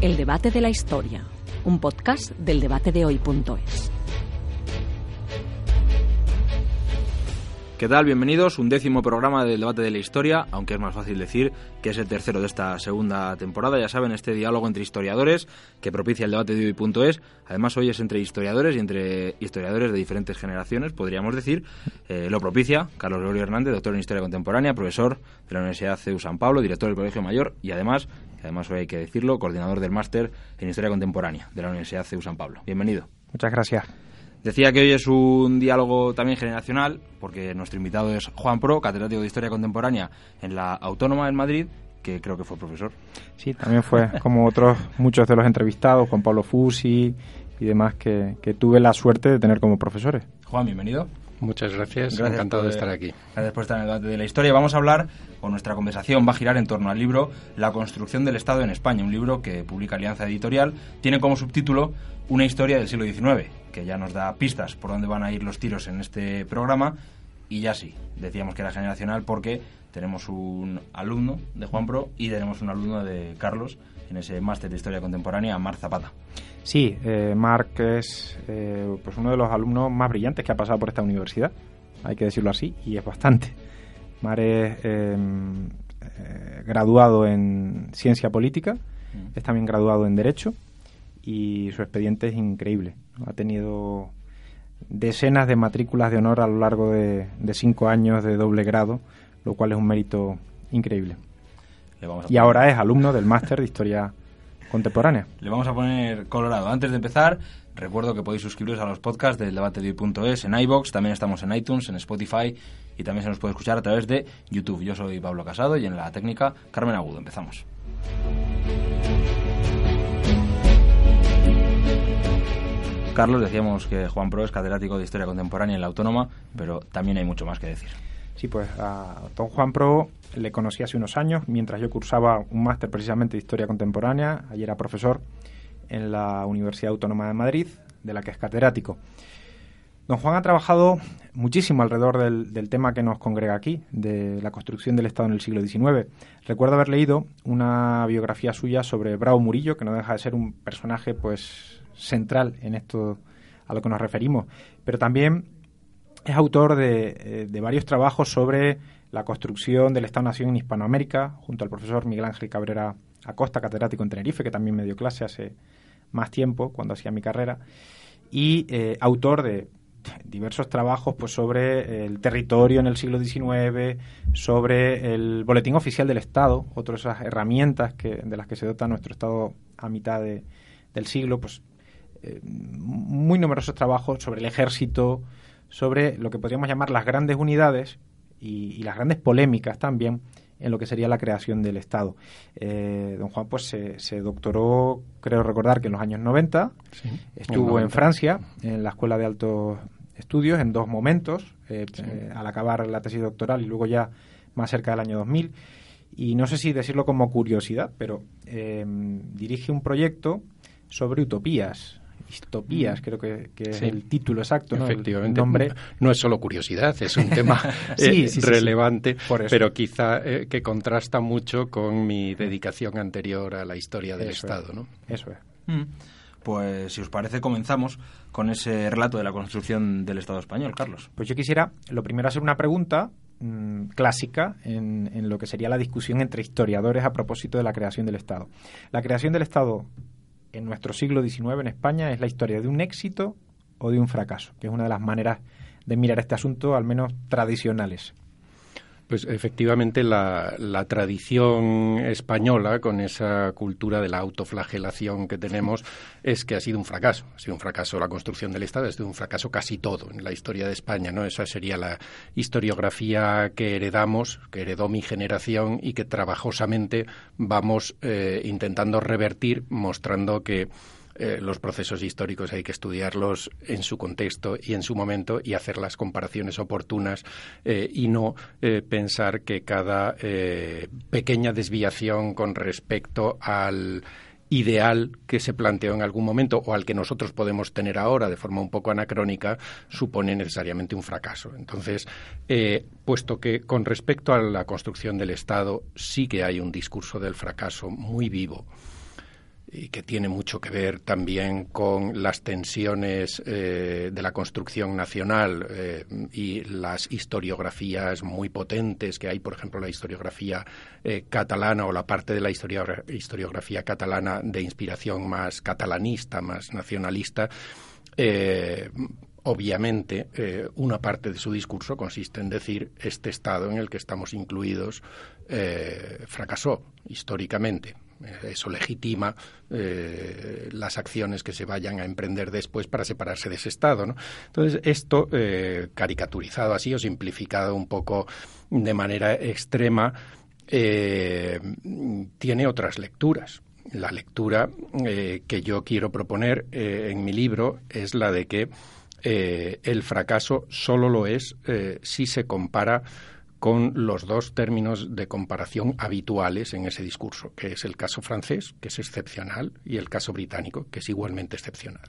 El debate de la historia, un podcast del debate de hoy.es. ¿Qué tal? Bienvenidos. Un décimo programa del debate de la historia, aunque es más fácil decir que es el tercero de esta segunda temporada. Ya saben, este diálogo entre historiadores que propicia el debate de hoy.es. Además, hoy es entre historiadores y entre historiadores de diferentes generaciones, podríamos decir. Eh, lo propicia Carlos Gregorio Hernández, doctor en Historia Contemporánea, profesor de la Universidad CEU San Pablo, director del Colegio Mayor y además, y además hoy hay que decirlo, coordinador del máster en Historia Contemporánea de la Universidad CEU San Pablo. Bienvenido. Muchas gracias. Decía que hoy es un diálogo también generacional, porque nuestro invitado es Juan Pro, catedrático de Historia Contemporánea en la Autónoma en Madrid, que creo que fue profesor. Sí, también fue, como otros muchos de los entrevistados, Juan Pablo Fusi y demás, que, tuve la suerte de tener como profesores. Juan, bienvenido. Muchas gracias, encantado de estar aquí. Gracias por estar en el debate de la historia. Vamos a hablar, o nuestra conversación va a girar en torno al libro La construcción del Estado en España, un libro que publica Alianza Editorial. Tiene como subtítulo Una historia del siglo XIX que ya nos da pistas por dónde van a ir los tiros en este programa. Y ya sí, decíamos que era generacional porque tenemos un alumno de Juan Pro y tenemos un alumno de Carlos en ese máster de Historia Contemporánea, Mar Zapata. Sí, eh, Marc es eh, pues uno de los alumnos más brillantes que ha pasado por esta universidad, hay que decirlo así, y es bastante. Mar es em, eh, graduado en Ciencia Política, mm. es también graduado en Derecho y su expediente es increíble. Ha tenido decenas de matrículas de honor a lo largo de, cinco años de doble grado, lo cual es un mérito increíble. Y ahora es alumno del máster de Historia Contemporánea. Le vamos a poner colorado. Antes de empezar, recuerdo que podéis suscribiros a los podcasts del debate de hoy.es en iBox, también estamos en iTunes, en Spotify y también se nos puede escuchar a través de YouTube. Yo soy Pablo Casado y en la técnica Carmen Agudo. Empezamos. Carlos, decíamos que Juan Pro es catedrático de Historia Contemporánea en la Autónoma, pero también hay mucho más que decir. Sí, pues a don Juan Pro le conocí hace unos años, mientras yo cursaba un máster precisamente de Historia Contemporánea, ayer era profesor en la Universidad Autónoma de Madrid, de la que es catedrático. Don Juan ha trabajado muchísimo alrededor del, del, tema que nos congrega aquí, de la construcción del Estado en el siglo XIX. Recuerdo haber leído una biografía suya sobre Bravo Murillo, que no deja de ser un personaje pues central en esto a lo que nos referimos, pero también es autor de, eh, varios trabajos sobre la construcción del Estado-Nación en Hispanoamérica, junto al profesor Miguel Ángel Cabrera Acosta, catedrático en Tenerife, que también me dio clase hace más tiempo, cuando hacía mi carrera, y eh, autor de diversos trabajos pues, sobre el territorio en el siglo XIX, sobre el Boletín Oficial del Estado, otras esas herramientas que, de las que se dota nuestro Estado a mitad del siglo, pues eh, muy numerosos trabajos sobre el ejército, sobre lo que podríamos llamar las grandes unidades y, las grandes polémicas también en lo que sería la creación del Estado. Eh, don Juan pues se, doctoró, creo recordar que en los años 90, estuvo en, Francia, en la Escuela de Altos Estudios, en dos momentos, eh, al acabar la tesis doctoral y luego ya más cerca del año 2000. Y no sé si decirlo como curiosidad, pero dirige un proyecto sobre utopías distopías, creo que, es el título exacto. ¿no? Efectivamente. nombre. No es solo curiosidad, es un tema eh, relevante, pero quizá eh, que contrasta mucho con mi dedicación anterior a la historia del Estado. ¿no? Eso es. Mm. Pues si os parece, comenzamos con ese relato de la construcción del Estado español, Carlos. Pues yo quisiera, lo primero, hacer una pregunta mm, clásica en, en, lo que sería la discusión entre historiadores a propósito de la creación del Estado. La creación del Estado en nuestro siglo XIX en España es la historia de un éxito o de un fracaso, que es una de las maneras de mirar este asunto, al menos tradicionales. Pues efectivamente la, tradición española, con esa cultura de la autoflagelación que tenemos, es que ha sido un fracaso. Ha sido un fracaso la construcción del Estado, ha sido un fracaso casi todo en la historia de España. ¿no? Esa sería la historiografía que heredamos, que heredó mi generación y que trabajosamente vamos eh, intentando revertir, mostrando que eh, los procesos históricos hay que estudiarlos en su contexto y en su momento y hacer las comparaciones oportunas eh, y no eh, pensar que cada pequeña desviación con respecto al ideal que se planteó en algún momento o al que nosotros podemos tener ahora de forma un poco anacrónica supone necesariamente un fracaso. Entonces, puesto que con respecto a la construcción del Estado sí que hay un discurso del fracaso muy vivo, y que tiene mucho que ver también con las tensiones eh, de la construcción nacional eh, y las historiografías muy potentes que hay, por ejemplo, la historiografía eh, catalana o la parte de la historiografía catalana de inspiración más catalanista, más nacionalista. Obviamente, una parte de su discurso consiste en decir este Estado en el que estamos incluidos fracasó históricamente eso legitima eh, las acciones que se vayan a emprender después para separarse de ese Estado. Entonces, esto, eh, caricaturizado así o simplificado un poco de manera extrema, tiene otras lecturas. La lectura que yo quiero proponer en mi libro es la de que el fracaso solo lo es si se compara con los dos términos de comparación habituales en ese discurso, que es el caso francés, que es excepcional, y el caso británico, que es igualmente excepcional.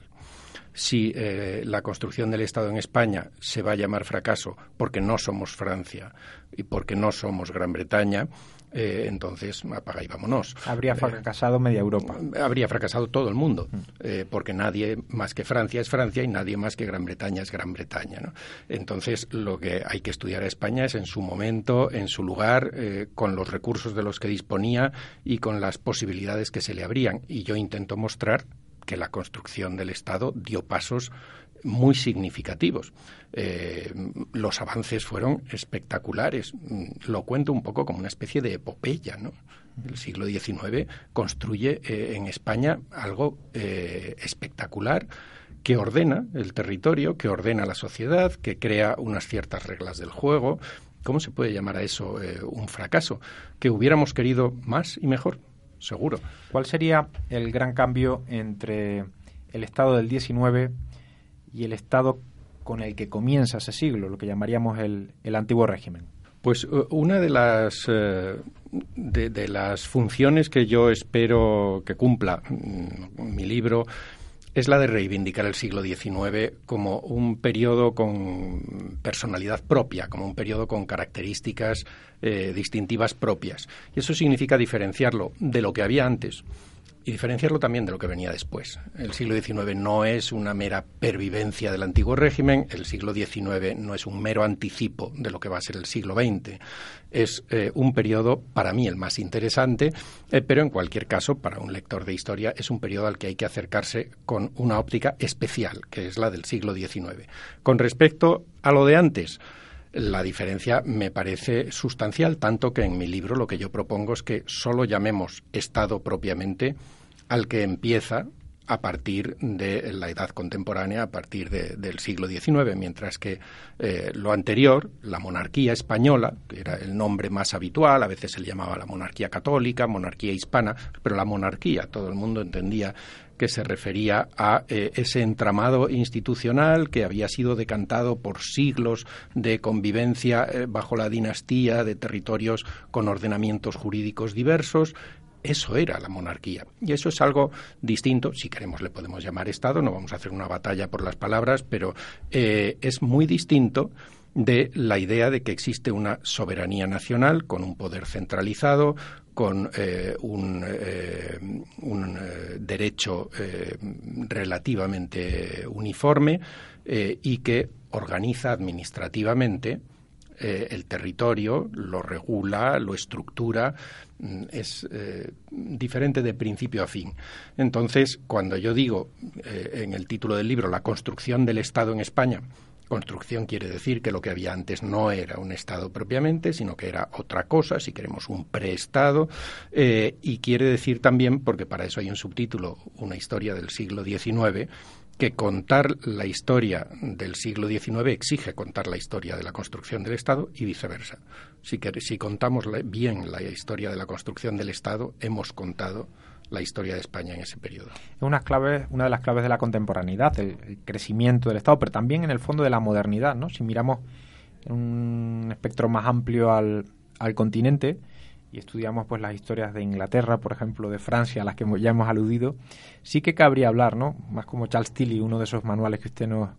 Si eh, la construcción del Estado en España se va a llamar fracaso porque no somos Francia y porque no somos Gran Bretaña, eh, entonces apaga y vámonos. Habría eh, fracasado media Europa. Habría fracasado todo el mundo, mm. eh, porque nadie más que Francia es Francia y nadie más que Gran Bretaña es Gran Bretaña. ¿no? Entonces, lo que hay que estudiar a España es en su momento, en su lugar, con los recursos de los que disponía y con las posibilidades que se le abrían. Y yo intento mostrar que la construcción del Estado dio pasos muy significativos. Eh, los avances fueron espectaculares. Lo cuento un poco como una especie de epopeya, ¿no? El siglo XIX construye eh, en España algo eh, espectacular que ordena el territorio, que ordena la sociedad, que crea unas ciertas reglas del juego. ¿Cómo se puede llamar a eso un fracaso? Que hubiéramos querido más y mejor, seguro. ¿Cuál sería el gran cambio entre el Estado del XIX y el Estado con el que comienza ese siglo, lo que llamaríamos el, el antiguo régimen? Pues eh, una de las, eh, de, las funciones que yo espero que cumpla mm, mi libro es la de reivindicar el siglo XIX como un periodo con personalidad propia, como un periodo con características eh, distintivas propias. Y eso significa diferenciarlo de lo que había antes, y diferenciarlo también de lo que venía después. El siglo XIX no es una mera pervivencia del antiguo régimen, el siglo XIX no es un mero anticipo de lo que va a ser el siglo XX. Es eh, un periodo, para mí, el más interesante, eh, pero en cualquier caso, para un lector de historia, es un periodo al que hay que acercarse con una óptica especial, que es la del siglo XIX. Con respecto a lo de antes, la diferencia me parece sustancial, tanto que en mi libro lo que yo propongo es que solo llamemos Estado propiamente al que empieza a partir de la edad contemporánea, a partir del siglo XIX, mientras que eh, lo anterior, la monarquía española, que era el nombre más habitual, a veces se le llamaba la monarquía católica, monarquía hispana, pero la monarquía, todo el mundo entendía que se refería a eh, ese entramado institucional que había sido decantado por siglos de convivencia eh, bajo la dinastía de territorios con ordenamientos jurídicos diversos. Eso era la monarquía. Y eso es algo distinto. Si queremos, le podemos llamar Estado. No vamos a hacer una batalla por las palabras, pero eh, es muy distinto de la idea de que existe una soberanía nacional con un poder centralizado, con eh, un, eh, eh, derecho relativamente uniforme y que organiza administrativamente el territorio, lo regula, lo estructura, mm, es diferente de principio a fin. Entonces, cuando yo digo en el título del libro la construcción del Estado en España, Construcción quiere decir que lo que había antes no era un Estado propiamente, sino que era otra cosa, si queremos un preestado, eh, y quiere decir también, porque para eso hay un subtítulo, una historia del siglo XIX, que contar la historia del siglo XIX exige contar la historia de la construcción del Estado y viceversa. Si, si contamos bien la historia de la construcción del Estado, hemos contado la historia de España en ese periodo. Es una, clave, una de las claves de la contemporaneidad, el, crecimiento del Estado, pero también en el fondo de la modernidad. ¿no? Si miramos en un espectro más amplio al, al continente y estudiamos pues las historias de Inglaterra, por ejemplo, de Francia, a las que ya hemos aludido, sí que cabría hablar, ¿no? Más como Charles Tilly, uno de esos manuales que usted nos,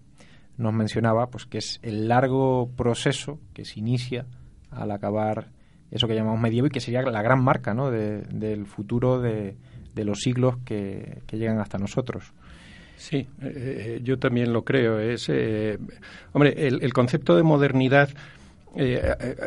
nos mencionaba, pues que es el largo proceso que se inicia al acabar eso que llamamos medievo y que sería la gran marca ¿no? del futuro de, de los siglos que, llegan hasta nosotros. Sí, eh, eh, yo también lo creo. Es, hombre, el, concepto de modernidad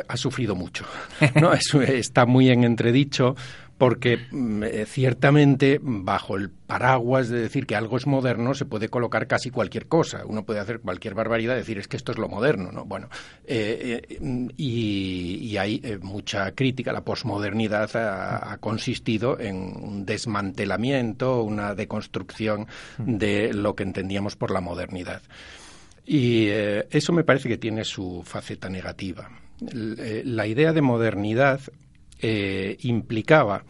ha sufrido mucho. ¿no? está muy en entredicho porque mm, eh, ciertamente bajo el paraguas de decir que algo es moderno se puede colocar casi cualquier cosa. Uno puede hacer cualquier barbaridad, decir es que esto es lo moderno, ¿no? Bueno, eh, eh, y, hay mucha crítica. La posmodernidad ha, consistido en un desmantelamiento, una deconstrucción de lo que entendíamos por la modernidad. Y eso me parece que tiene su faceta negativa. La idea de modernidad eh, implicaba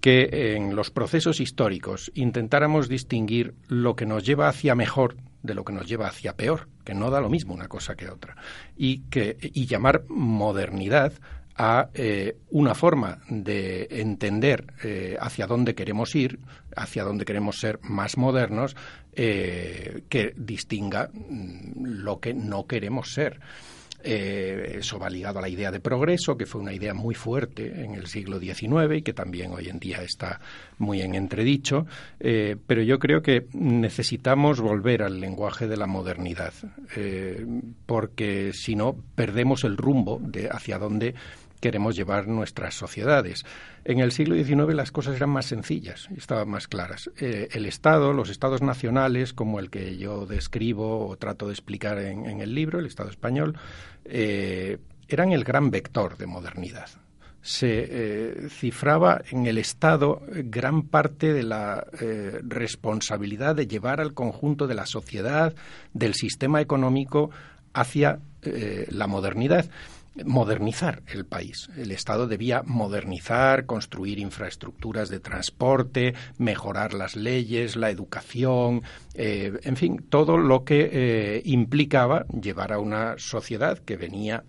que en los procesos históricos intentáramos distinguir lo que nos lleva hacia mejor de lo que nos lleva hacia peor, que no da lo mismo una cosa que otra, y, que, y llamar modernidad a eh, una forma de entender eh, hacia dónde queremos ir, hacia dónde queremos ser más modernos, que distinga mm, lo que no queremos ser. Eh, eso va ligado a la idea de progreso, que fue una idea muy fuerte en el siglo XIX y que también hoy en día está muy en entredicho. Eh, pero yo creo que necesitamos volver al lenguaje de la modernidad, eh, porque si no, perdemos el rumbo de hacia dónde queremos llevar nuestras sociedades. En el siglo XIX las cosas eran más sencillas estaban más claras. Eh, el Estado, los Estados nacionales, como el que yo describo o trato de explicar en, el libro, el Estado español, eh, eran el gran vector de modernidad. Se eh, cifraba en el Estado gran parte de la responsabilidad de llevar al conjunto de la sociedad, del sistema económico, hacia la modernidad modernizar el país. El Estado debía modernizar, construir infraestructuras de transporte, mejorar las leyes, la educación, eh, en fin, todo lo que eh, implicaba llevar a una sociedad que venía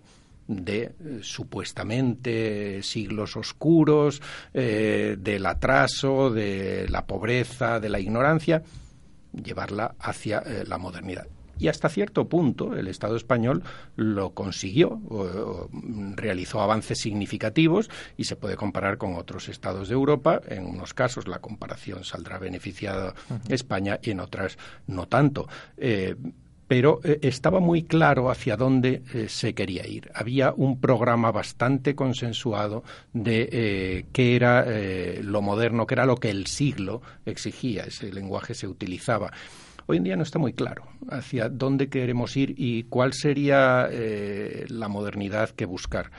de eh, supuestamente siglos oscuros, del atraso, de la pobreza, de la ignorancia, llevarla hacia la modernidad y hasta cierto punto el Estado español lo consiguió, realizó avances significativos y se puede comparar con otros estados de Europa. En unos casos la comparación saldrá beneficiada España y en otras no tanto. Eh, pero eh, estaba muy claro hacia dónde eh, se quería ir. Había un programa bastante consensuado de qué era lo moderno, qué era lo que el siglo exigía. Ese lenguaje se utilizaba. Hoy en día no está muy claro hacia dónde queremos ir y cuál sería eh, la modernidad que buscar.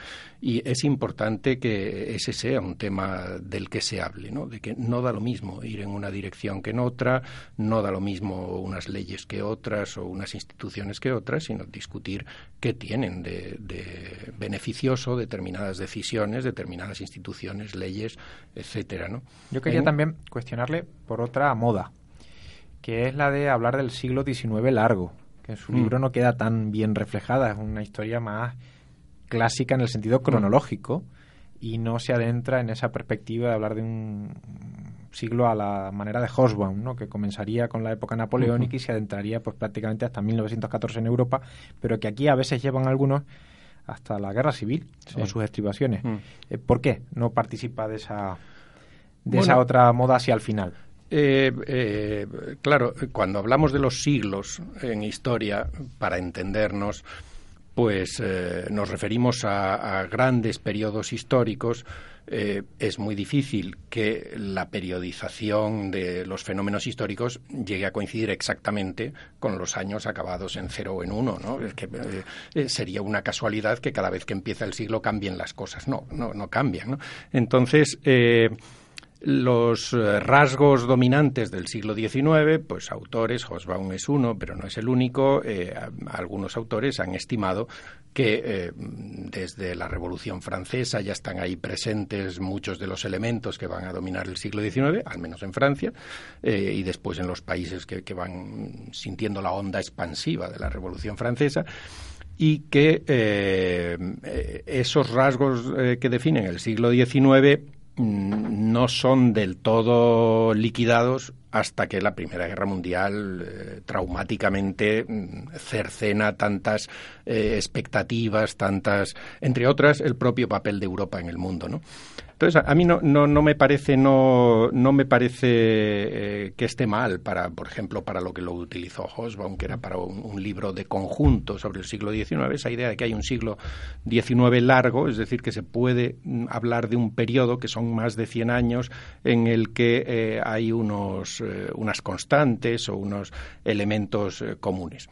Y es importante que ese sea un tema del que se hable, ¿no? de que no da lo mismo ir en una dirección que en otra, no da lo mismo unas leyes que otras o unas instituciones que otras, sino discutir qué tienen de, de beneficioso determinadas decisiones, determinadas instituciones, leyes, etcétera. ¿no? Yo quería también cuestionarle por otra moda que es la de hablar del siglo XIX largo, que en su mm. libro no queda tan bien reflejada, es una historia más clásica en el sentido mm. cronológico y no se adentra en esa perspectiva de hablar de un siglo a la manera de Hobsbawm, ¿no? que comenzaría con la época napoleónica y se adentraría pues prácticamente hasta 1914 en Europa, pero que aquí a veces llevan algunos hasta la guerra civil o sus estribaciones. Mm. Eh, ¿Por qué no participa de esa de esa otra moda hacia el final? Eh, eh, claro, cuando hablamos de los siglos en historia, para entendernos, pues eh, nos referimos a, grandes periodos históricos. es muy difícil que la periodización de los fenómenos históricos llegue a coincidir exactamente con los años acabados en cero o en uno. ¿no? Es que sería una casualidad que cada vez que empieza el siglo cambien las cosas. No, no, no cambian. ¿no? Entonces, los eh, rasgos dominantes del siglo XIX, pues autores, Hobsbawm es uno, pero no es el único, eh, algunos autores han estimado que eh, desde la Revolución Francesa ya están ahí presentes muchos de los elementos que van a dominar el siglo XIX, al menos en Francia, y después en los países que, van sintiendo la onda expansiva de la Revolución Francesa y que esos rasgos que definen el siglo XIX no son del todo liquidados hasta que la Primera Guerra Mundial eh, traumáticamente mm, cercena tantas eh, expectativas, tantas, entre otras, el propio papel de Europa en el mundo, ¿no? Entonces, a, mí no, me parece, no, no me parece eh, que esté mal, para, por ejemplo, para lo que lo utilizó Hosbaum, que era para un, libro de conjunto sobre el siglo XIX, esa idea de que hay un siglo XIX largo, es decir, que se puede mm, hablar de un periodo que son más de 100 años en el que eh, hay unos, eh, unas constantes o unos elementos comunes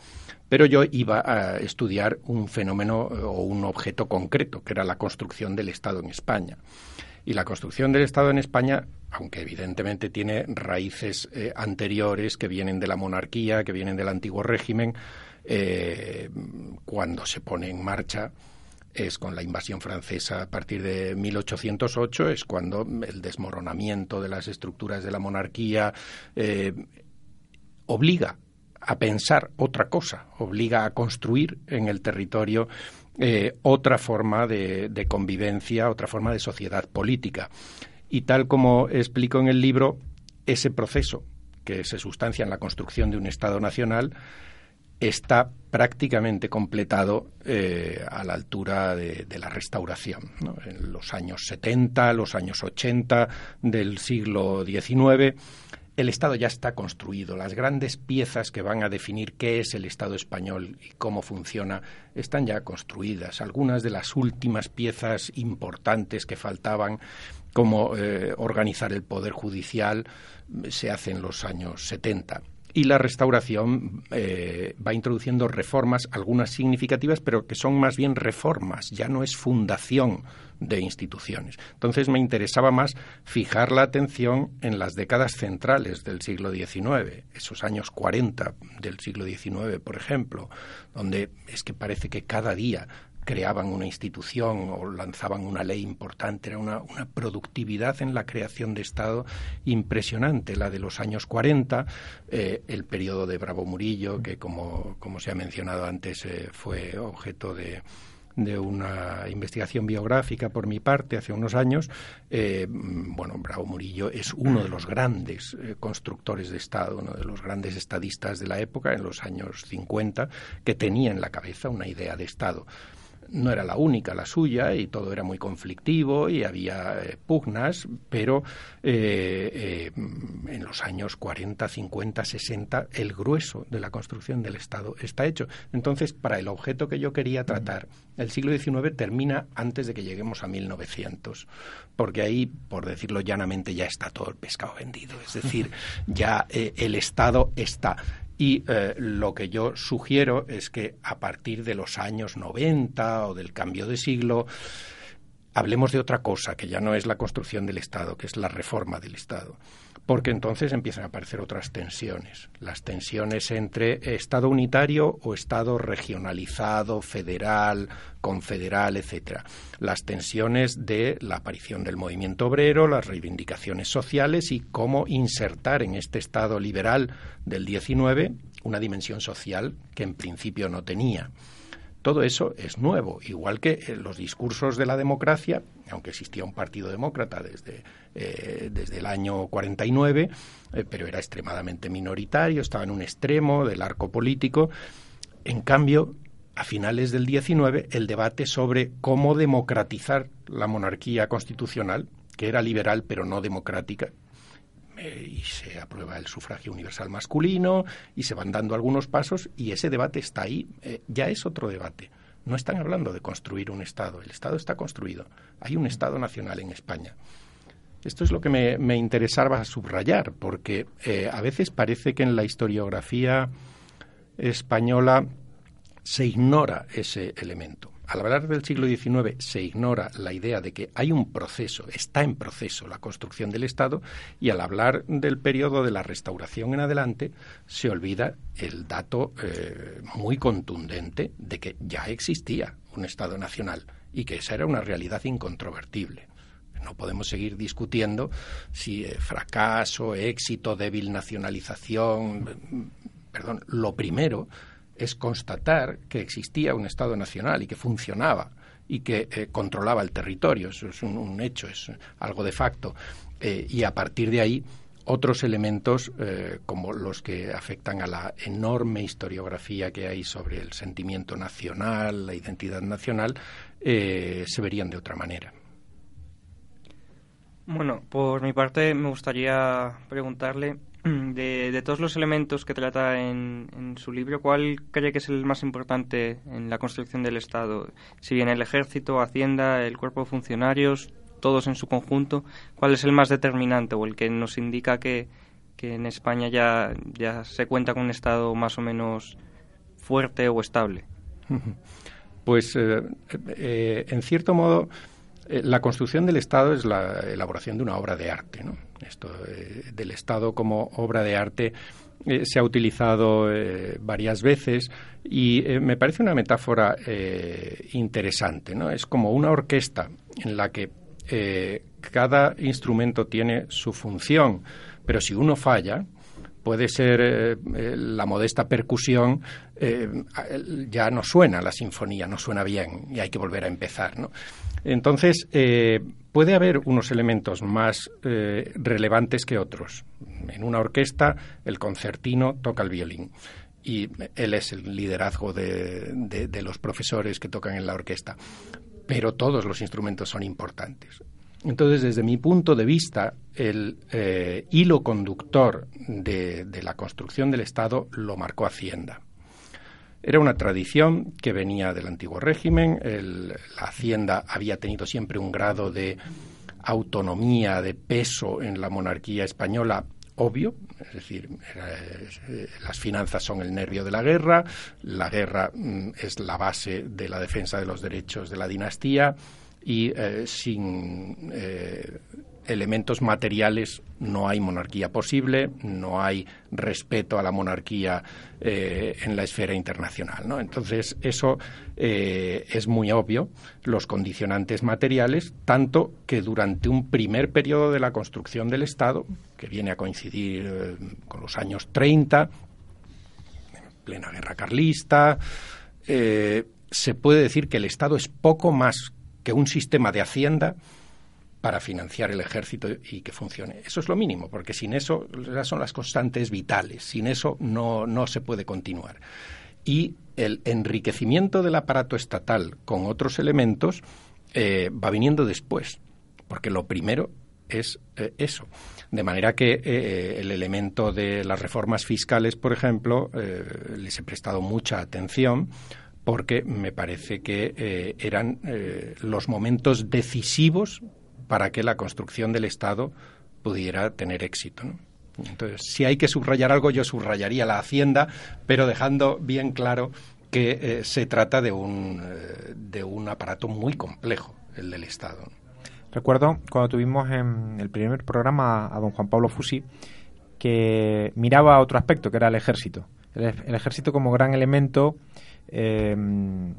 pero yo iba a estudiar un fenómeno o un objeto concreto, que era la construcción del Estado en España. Y la construcción del Estado en España, aunque evidentemente tiene raíces eh, anteriores que vienen de la monarquía, que vienen del antiguo régimen, eh, cuando se pone en marcha es con la invasión francesa a partir de 1808, es cuando el desmoronamiento de las estructuras de la monarquía eh, obliga a pensar otra cosa, obliga a construir en el territorio eh, otra forma de, convivencia, otra forma de sociedad política. Y tal como explico en el libro, ese proceso que se sustancia en la construcción de un Estado nacional está prácticamente completado eh, a la altura de, la restauración. En los años 70, los años 80 del siglo XIX, el Estado ya está construido. Las grandes piezas que van a definir qué es el Estado español y cómo funciona están ya construidas. Algunas de las últimas piezas importantes que faltaban, como eh, organizar el poder judicial, se hacen en los años 70 y la restauración eh, va introduciendo reformas, algunas significativas, pero que son más bien reformas, ya no es fundación de instituciones. Entonces me interesaba más fijar la atención en las décadas centrales del siglo XIX, esos años 40 del siglo XIX, por ejemplo, donde es que parece que cada día creaban una institución o lanzaban una ley importante. Era una, productividad en la creación de Estado impresionante, la de los años 40, eh, el periodo de Bravo Murillo, que como, como se ha mencionado antes eh, fue objeto de, de una investigación biográfica por mi parte hace unos años, eh, bueno, Bravo Murillo es uno de los grandes constructores de Estado, uno de los grandes estadistas de la época, en los años 50, que tenía en la cabeza una idea de Estado no era la única la suya y todo era muy conflictivo y había eh, pugnas, pero eh, eh, en los años 40, 50, 60 el grueso de la construcción del Estado está hecho. Entonces, para el objeto que yo quería tratar, el siglo XIX termina antes de que lleguemos a 1900, porque ahí, por decirlo llanamente, ya está todo el pescado vendido. Es decir, ya el Estado está. Y eh, lo que yo sugiero es que a partir de los años 90 o del cambio de siglo, hablemos de otra cosa, que ya no es la construcción del Estado, que es la reforma del Estado porque entonces empiezan a aparecer otras tensiones, las tensiones entre Estado unitario o Estado regionalizado, federal, confederal, etcétera, las tensiones de la aparición del movimiento obrero, las reivindicaciones sociales y cómo insertar en este Estado liberal del 19 una dimensión social que en principio no tenía. Todo eso es nuevo, igual que eh, los discursos de la democracia, aunque existía un partido demócrata desde, eh, desde el año 49, eh, pero era extremadamente minoritario, estaba en un extremo del arco político. En cambio, a finales del 19, el debate sobre cómo democratizar la monarquía constitucional, que era liberal pero no democrática, y se aprueba el sufragio universal masculino y se van dando algunos pasos y ese debate está ahí. Eh, ya es otro debate. No están hablando de construir un Estado. El Estado está construido. Hay un Estado nacional en España. Esto es lo que me, interesaba subrayar, porque eh, a veces parece que en la historiografía española se ignora ese elemento al hablar del siglo XIX se ignora la idea de que hay un proceso, está en proceso la construcción del Estado, y al hablar del periodo de la restauración en adelante se olvida el dato eh, muy contundente de que ya existía un Estado nacional y que esa era una realidad incontrovertible. No podemos seguir discutiendo si eh, fracaso, éxito, débil nacionalización. Perdón, lo primero es constatar que existía un Estado nacional y que funcionaba y que eh, controlaba el territorio. Eso es un, hecho, es algo de facto. Eh, y a partir de ahí, otros elementos eh, como los que afectan a la enorme historiografía que hay sobre el sentimiento nacional, la identidad nacional, se verían de otra manera. Bueno, por mi parte me gustaría preguntarle de, todos los elementos que trata en, su libro, ¿cuál cree que es el más importante en la construcción del Estado? Si bien el ejército, Hacienda, el cuerpo de funcionarios, todos en su conjunto, ¿cuál es el más determinante o el que nos indica que, que en España ya, ya se cuenta con un Estado más o menos fuerte o estable? Pues, eh, eh, en cierto modo, eh, la construcción del Estado es la elaboración de una obra de arte. ¿no? Esto del Estado como obra de arte se ha utilizado varias veces y me parece una metáfora interesante. ¿no? Es como una orquesta en la que cada instrumento tiene su función, pero si uno falla, puede ser eh, eh, la modesta percusión, eh, ya no suena la sinfonía, no suena bien y hay que volver a empezar. ¿no? Entonces, puede haber unos elementos más relevantes que otros. En una orquesta, el concertino toca el violín y él es el liderazgo de, de los profesores que tocan en la orquesta. Pero todos los instrumentos son importantes. Entonces, desde mi punto de vista, el eh, hilo conductor de, la construcción del Estado lo marcó Hacienda. Era una tradición que venía del antiguo régimen. la Hacienda había tenido siempre un grado de autonomía, de peso en la monarquía española obvio, es decir, eh, las finanzas son el nervio de la guerra, la guerra mm, es la base de la defensa de los derechos de la dinastía, y eh, sin eh, elementos materiales no hay monarquía posible, no hay respeto a la monarquía eh, en la esfera internacional. Entonces, eso es muy obvio, los condicionantes materiales, tanto que durante un primer periodo de la construcción del Estado, que viene a coincidir con los años 30, en plena guerra carlista, se puede decir que el Estado es poco más que un sistema de hacienda para financiar el ejército y que funcione. Eso es lo mínimo, porque sin eso son las constantes vitales. Sin eso no, no se puede continuar. Y el enriquecimiento del aparato estatal con otros elementos eh, va viniendo después, porque lo primero es eh, eso. De manera que eh, el elemento de las reformas fiscales, por ejemplo, les he prestado mucha atención porque me parece que eran los momentos decisivos para que la construcción del Estado pudiera tener éxito. Entonces, si hay que subrayar algo, yo subrayaría la Hacienda, pero dejando bien claro que eh, se trata de un, de un aparato muy complejo, el del Estado. Recuerdo cuando tuvimos en el primer programa a don Juan Pablo Fusi, que miraba otro aspecto, que era el ejército. el ejército como gran elemento Em,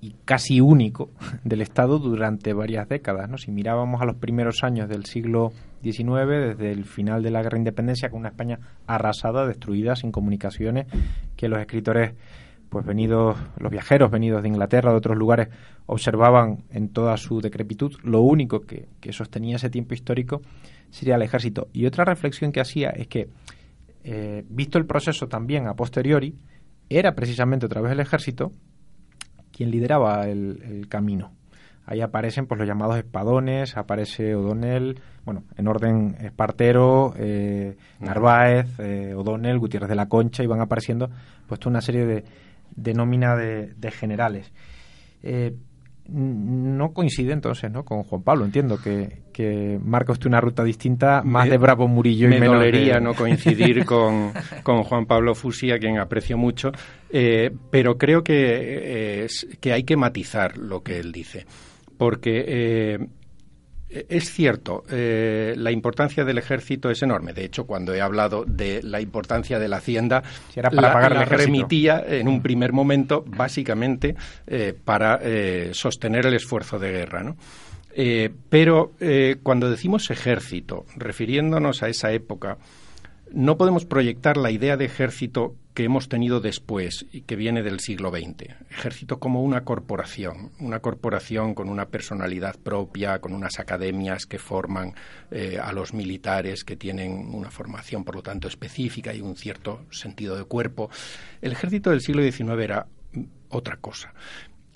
y casi único del Estado durante varias décadas. ¿no? Si mirábamos a los primeros años del siglo XIX, desde el final de la Guerra de Independencia, con una España arrasada, destruida, sin comunicaciones, que los escritores, pues venidos, los viajeros venidos de Inglaterra, de otros lugares, observaban en toda su decrepitud, lo único que, sostenía ese tiempo histórico sería el ejército. Y otra reflexión que hacía es que, eh, visto el proceso también a posteriori, era precisamente otra vez el ejército quien lideraba el, camino. Ahí aparecen pues los llamados espadones, aparece O'Donnell, bueno, en orden Espartero, eh, Narváez, eh, O'Donnell, Gutiérrez de la Concha, y van apareciendo pues toda una serie de, de nómina de, generales. Eh, no coincide entonces ¿no? con Juan Pablo. Entiendo que, que marca usted una ruta distinta, más de Bravo Murillo y menos dolería no coincidir con, con, Juan Pablo Fusi, a quien aprecio mucho, eh, pero creo que, eh, que hay que matizar lo que él dice. Porque eh, es cierto, eh, la importancia del ejército es enorme. De hecho, cuando he hablado de la importancia de la hacienda, era para pagar la remitía en un primer momento básicamente eh, para eh, sostener el esfuerzo de guerra. ¿no? pero cuando decimos ejército, refiriéndonos a esa época, no podemos proyectar la idea de ejército que hemos tenido después y que viene del siglo XX. Ejército como una corporación, una corporación con una personalidad propia, con unas academias que forman eh, a los militares, que tienen una formación, por lo tanto, específica y un cierto sentido de cuerpo. El ejército del siglo XIX era otra cosa.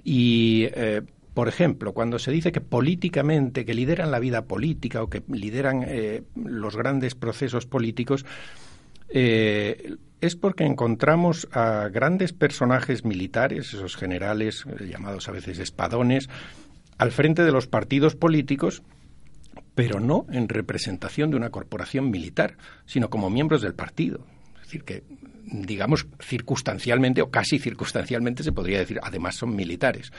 Y eh, por ejemplo, cuando se dice que políticamente, que lideran la vida política o que lideran eh, los grandes procesos políticos, eh, es porque encontramos a grandes personajes militares, esos generales eh, llamados a veces espadones, al frente de los partidos políticos, pero no en representación de una corporación militar, sino como miembros del partido. Decir, que digamos, circunstancialmente o casi circunstancialmente se podría decir, además son militares.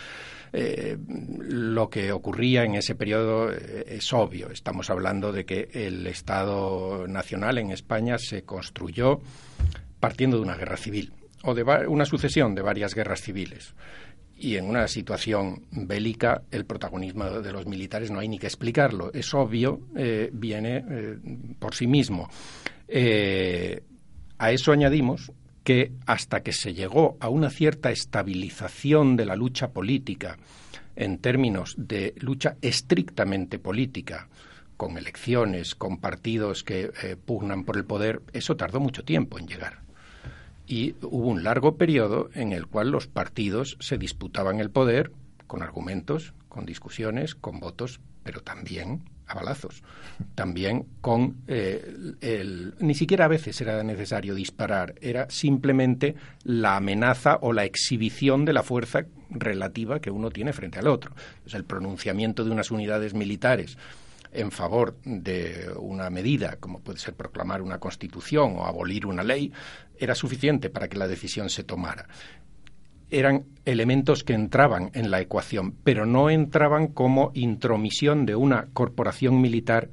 Eh, lo que ocurría en ese periodo eh, es obvio. Estamos hablando de que el Estado Nacional en España se construyó partiendo de una guerra civil o de una sucesión de varias guerras civiles. Y en una situación bélica, el protagonismo de los militares no hay ni que explicarlo. Es obvio, eh, viene por sí mismo. A eso añadimos que hasta que se llegó a una cierta estabilización de la lucha política en términos de lucha estrictamente política, con elecciones, con partidos que eh, pugnan por el poder, eso tardó mucho tiempo en llegar. Y hubo un largo periodo en el cual los partidos se disputaban el poder con argumentos, con discusiones, con votos, pero también a balazos. También con eh, el, Ni siquiera a veces era necesario disparar, era simplemente la amenaza o la exhibición de la fuerza relativa que uno tiene frente al otro. el pronunciamiento de unas unidades militares en favor de una medida, como puede ser proclamar una constitución o abolir una ley, era suficiente para que la decisión se tomara eran elementos que entraban en la ecuación, pero no entraban como intromisión de una corporación militar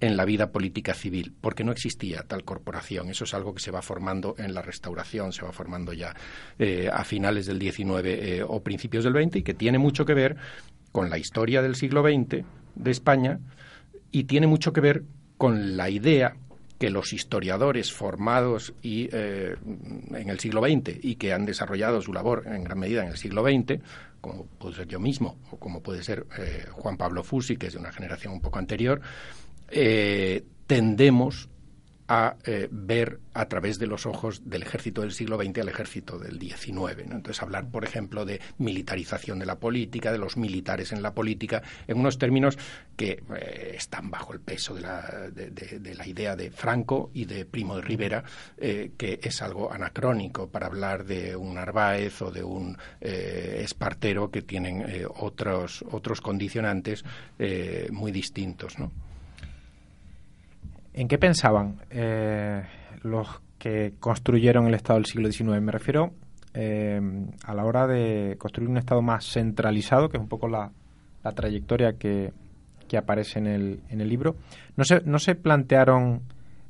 en la vida política civil, porque no existía tal corporación. Eso es algo que se va formando en la restauración, se va formando ya eh, a finales del XIX eh, o principios del XX y que tiene mucho que ver con la historia del siglo XX de España y tiene mucho que ver con la idea que los historiadores formados y, eh, en el siglo XX y que han desarrollado su labor en gran medida en el siglo XX, como puede ser yo mismo o como puede ser eh, Juan Pablo Fusi, que es de una generación un poco anterior, eh, tendemos a eh, ver a través de los ojos del ejército del siglo XX al ejército del XIX. Entonces, hablar, por ejemplo, de militarización de la política, de los militares en la política, en unos términos que eh, están bajo el peso de la, de, la, idea de Franco y de Primo de Rivera, eh, que es algo anacrónico para hablar de un Narváez o de un Espartero que tienen otros, otros condicionantes muy distintos. ¿no? ¿En qué pensaban eh, los que construyeron el Estado del siglo XIX? Me refiero eh, a la hora de construir un Estado más centralizado, que es un poco la, trayectoria que, aparece en el, en el libro. ¿No se, ¿No se plantearon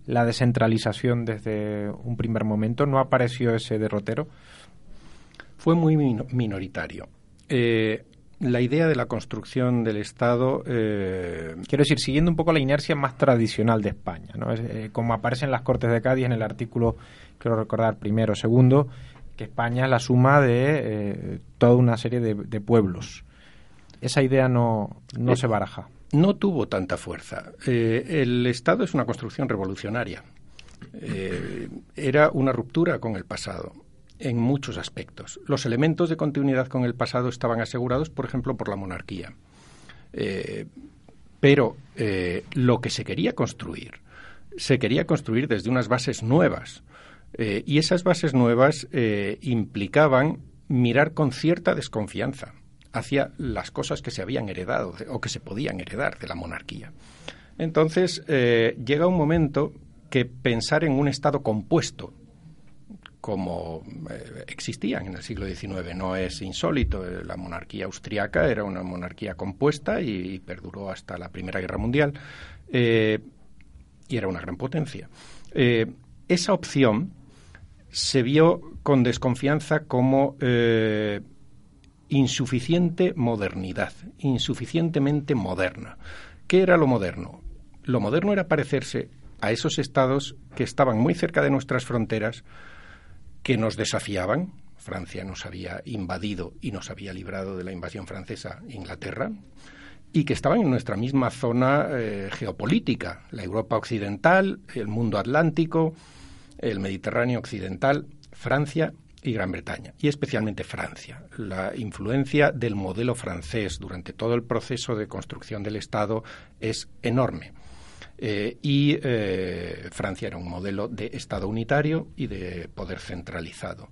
la descentralización desde un primer momento? ¿No apareció ese derrotero? Fue muy minoritario. Eh, la idea de la construcción del Estado. Eh, Quiero decir, siguiendo un poco la inercia más tradicional de España, ¿no? Eh, como aparece en las Cortes de Cádiz en el artículo, quiero recordar, primero, segundo, que España es la suma de eh, toda una serie de, pueblos. Esa idea no, no se baraja. No tuvo tanta fuerza. el Estado es una construcción revolucionaria. era una ruptura con el pasado en muchos aspectos. Los elementos de continuidad con el pasado estaban asegurados, por ejemplo, por la monarquía. Eh, pero eh, lo que se quería construir, se quería construir desde unas bases nuevas. Eh, y esas bases nuevas implicaban mirar con cierta desconfianza hacia las cosas que se habían heredado o que se podían heredar de la monarquía. Entonces, llega un momento que pensar en un Estado compuesto como eh, existían en el siglo XIX. No es insólito. Eh, la monarquía austriaca era una monarquía compuesta y, perduró hasta la Primera Guerra Mundial eh, y era una gran potencia. esa opción se vio con desconfianza como insuficiente modernidad, insuficientemente moderna. ¿Qué era lo moderno? Lo moderno era parecerse a esos estados que estaban muy cerca de nuestras fronteras, que nos desafiaban. Francia nos había invadido y nos había librado de la invasión francesa Inglaterra y que estaban en nuestra misma zona eh, geopolítica, la Europa occidental, el mundo atlántico, el Mediterráneo occidental, Francia y Gran Bretaña, y especialmente Francia. La influencia del modelo francés durante todo el proceso de construcción del Estado es enorme. Eh, y eh, Francia era un modelo de Estado unitario y de poder centralizado.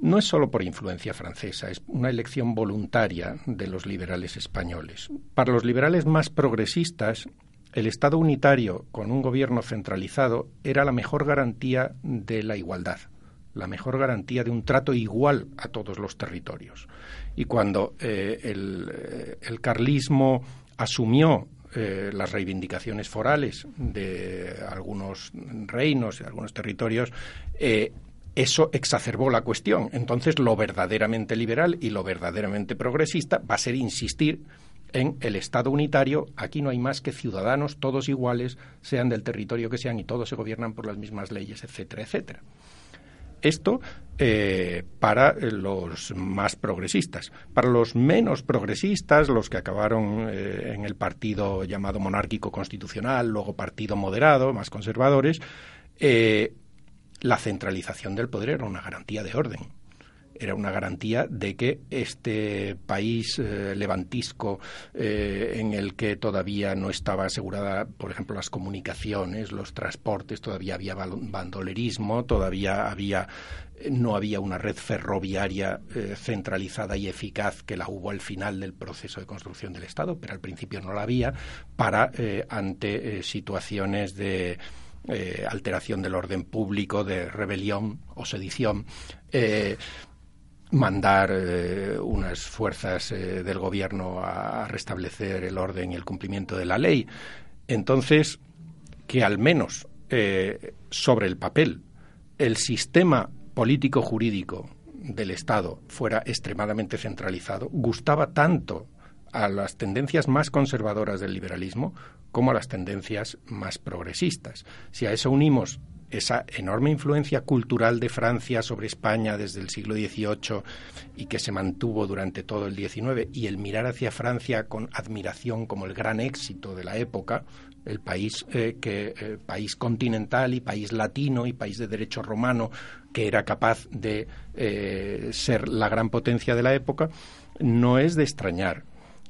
No es solo por influencia francesa, es una elección voluntaria de los liberales españoles. Para los liberales más progresistas, el Estado unitario con un gobierno centralizado era la mejor garantía de la igualdad la mejor garantía de un trato igual a todos los territorios. Y cuando eh, el, carlismo asumió eh, las reivindicaciones forales de algunos reinos y algunos territorios, eso exacerbó la cuestión. Entonces, lo verdaderamente liberal y lo verdaderamente progresista va a ser insistir en el Estado unitario. Aquí no hay más que ciudadanos, todos iguales, sean del territorio que sean, y todos se gobiernan por las mismas leyes, etcétera, etcétera. Esto eh, para los más progresistas. Para los menos progresistas, los que acabaron eh, en el partido llamado monárquico constitucional, luego partido moderado, más conservadores, eh, la centralización del poder era una garantía de orden era una garantía de que este país eh, levantisco eh, en el que todavía no estaba asegurada, por ejemplo, las comunicaciones, los transportes, todavía había bandolerismo, todavía había no había una red ferroviaria eh, centralizada y eficaz que la hubo al final del proceso de construcción del Estado, pero al principio no la había para ante situaciones de alteración del orden público, de rebelión o sedición, mandar eh, unas fuerzas eh, del gobierno a, restablecer el orden y el cumplimiento de la ley. Entonces, que al menos eh, sobre el papel el sistema político jurídico del Estado fuera extremadamente centralizado, gustaba tanto a las tendencias más conservadoras del liberalismo como a las tendencias más progresistas. Si a eso unimos esa enorme influencia cultural de Francia sobre España desde el siglo XVIII y que se mantuvo durante todo el XIX y el mirar hacia Francia con admiración como el gran éxito de la época, el país eh, que eh, país continental y país latino y país de derecho romano que era capaz de eh, ser la gran potencia de la época, no es de extrañar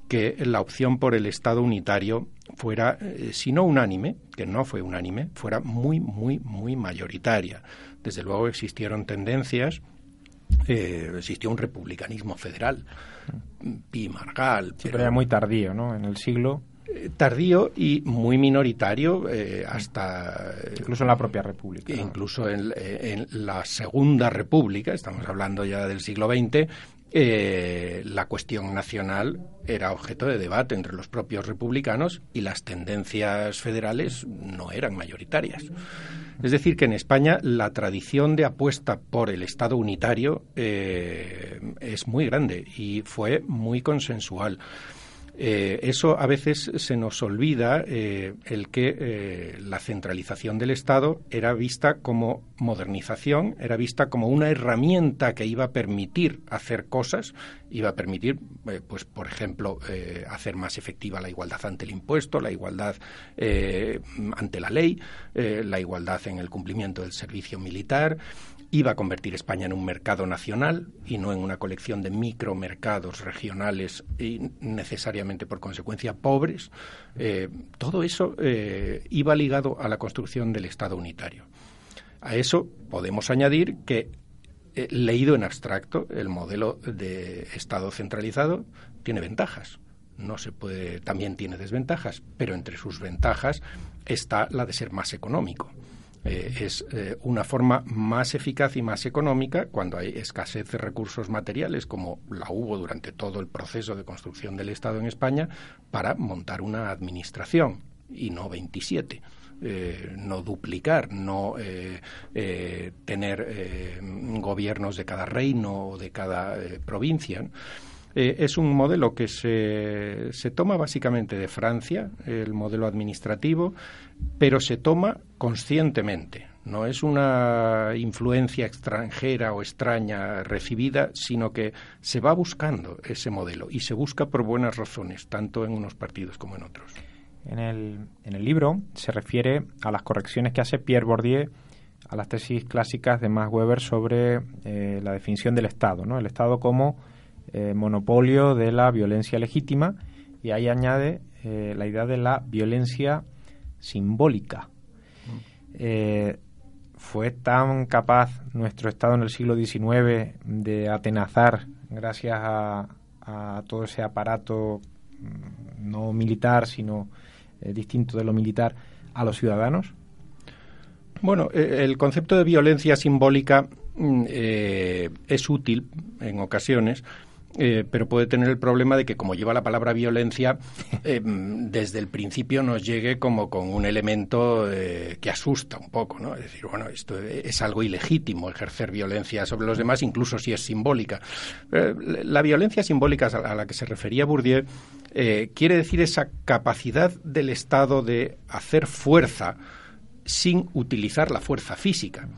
que la opción por el Estado unitario fuera, eh, si no unánime, que no fue unánime, fuera muy, muy, muy mayoritaria. Desde luego existieron tendencias, eh, existió un republicanismo federal, Pi Margal. pero, era muy tardío, ¿no? En el siglo eh, tardío y muy minoritario hasta incluso en la propia república incluso en, la segunda república estamos hablando ya del siglo XX eh, la cuestión nacional era objeto de debate entre los propios republicanos y las tendencias federales no eran mayoritarias. Es decir, que en España la tradición de apuesta por el Estado unitario eh, es muy grande y fue muy consensual. Eh, eso a veces se nos olvida eh, el que eh, la centralización del Estado era vista como modernización, era vista como una herramienta que iba a permitir hacer cosas, iba a permitir, pues por ejemplo, hacer más efectiva la igualdad ante el impuesto, la igualdad ante la ley, la igualdad en el cumplimiento del servicio militar, iba a convertir España en un mercado nacional y no en una colección de micromercados regionales y necesariamente por consecuencia pobres. Eh, todo eso eh, iba ligado a la construcción del Estado unitario. A eso podemos añadir que, eh, leído en abstracto, el modelo de Estado centralizado tiene ventajas. No se puede, también tiene desventajas, pero entre sus ventajas está la de ser más económico. Eh, es eh, una forma más eficaz y más económica cuando hay escasez de recursos materiales, como la hubo durante todo el proceso de construcción del Estado en España, para montar una administración y no 27. Eh, no duplicar, no tener gobiernos de cada reino o de cada provincia. es un modelo que se, se, toma básicamente de Francia, el modelo administrativo, pero se toma conscientemente. No es una influencia extranjera o extraña recibida, sino que se va buscando ese modelo y se busca por buenas razones, tanto en unos partidos como en otros. En el, en el libro se refiere a las correcciones que hace Pierre Bourdieu a las tesis clásicas de Max Weber sobre eh, la definición del Estado, ¿no? El Estado como eh, monopolio de la violencia legítima y ahí añade la idea de la violencia simbólica. Mm. ¿Fue tan capaz nuestro Estado en el siglo XIX de atenazar, gracias a, todo ese aparato mm, no militar, sino distinto de lo militar, a los ciudadanos? Bueno, eh, el concepto de violencia simbólica mm, eh, es útil en ocasiones, eh, pero puede tener el problema de que como lleva la palabra violencia, mm, desde el principio nos llegue como con un elemento que asusta un poco, ¿no? Es decir, bueno, esto es algo ilegítimo ejercer violencia sobre los demás, incluso si es simbólica. la violencia simbólica a la que se refería Bourdieu quiere decir esa capacidad del Estado de hacer fuerza sin utilizar la fuerza física.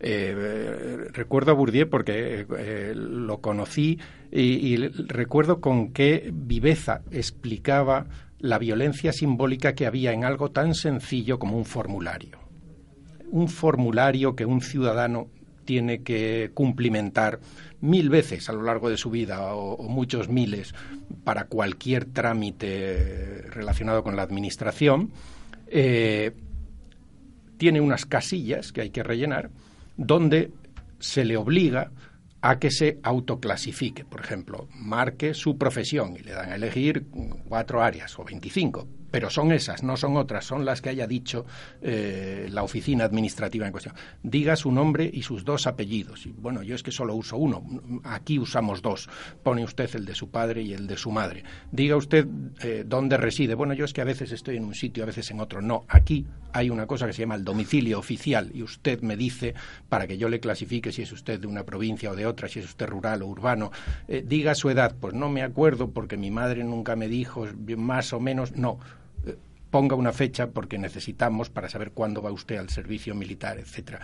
Eh, recuerdo a Bourdieu porque eh, lo conocí y, recuerdo con qué viveza explicaba la violencia simbólica que había en algo tan sencillo como un formulario. Un formulario que un ciudadano tiene que cumplimentar mil veces a lo largo de su vida o, muchos miles para cualquier trámite relacionado con la administración. Eh, tiene unas casillas que hay que rellenar donde se le obliga a que se autoclasifique. Por ejemplo, marque su profesión y le dan a elegir cuatro áreas o veinticinco pero son esas, no son otras, son las que haya dicho eh, la oficina administrativa en cuestión. Diga su nombre y sus dos apellidos. Y bueno, yo es que solo uso uno, aquí usamos dos. Pone usted el de su padre y el de su madre. Diga usted eh, dónde reside. Bueno, yo es que a veces estoy en un sitio, a veces en otro. No, aquí hay una cosa que se llama el domicilio oficial y usted me dice, para que yo le clasifique si es usted de una provincia o de otra, si es usted rural o urbano, eh, diga su edad. Pues no me acuerdo porque mi madre nunca me dijo más o menos. No ponga una fecha porque necesitamos para saber cuándo va usted al servicio militar, etcétera.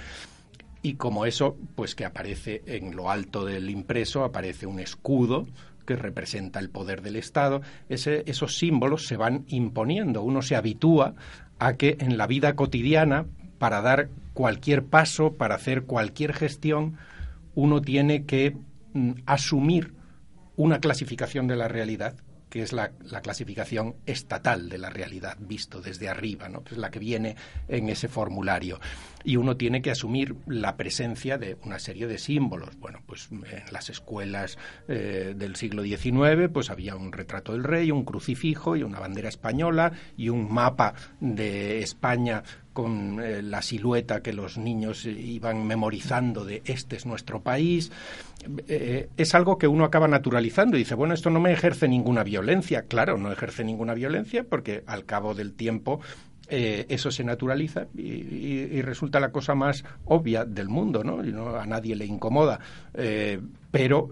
Y como eso, pues que aparece en lo alto del impreso, aparece un escudo que representa el poder del Estado, esos símbolos se van imponiendo. Uno se habitúa a que en la vida cotidiana, para dar cualquier paso, para hacer cualquier gestión, uno tiene que mm, asumir una clasificación de la realidad que es la, clasificación estatal de la realidad, visto desde arriba, ¿no? que es la que viene en ese formulario. Y uno tiene que asumir la presencia de una serie de símbolos. Bueno, pues en las escuelas eh, del siglo XIX pues había un retrato del rey, un crucifijo y una bandera española y un mapa de España con eh, la silueta que los niños iban memorizando de este es nuestro país, eh, es algo que uno acaba naturalizando y dice, bueno, esto no me ejerce ninguna violencia. Claro, no ejerce ninguna violencia porque al cabo del tiempo eh, eso se naturaliza y, resulta la cosa más obvia del mundo, ¿no? Y no a nadie le incomoda. pero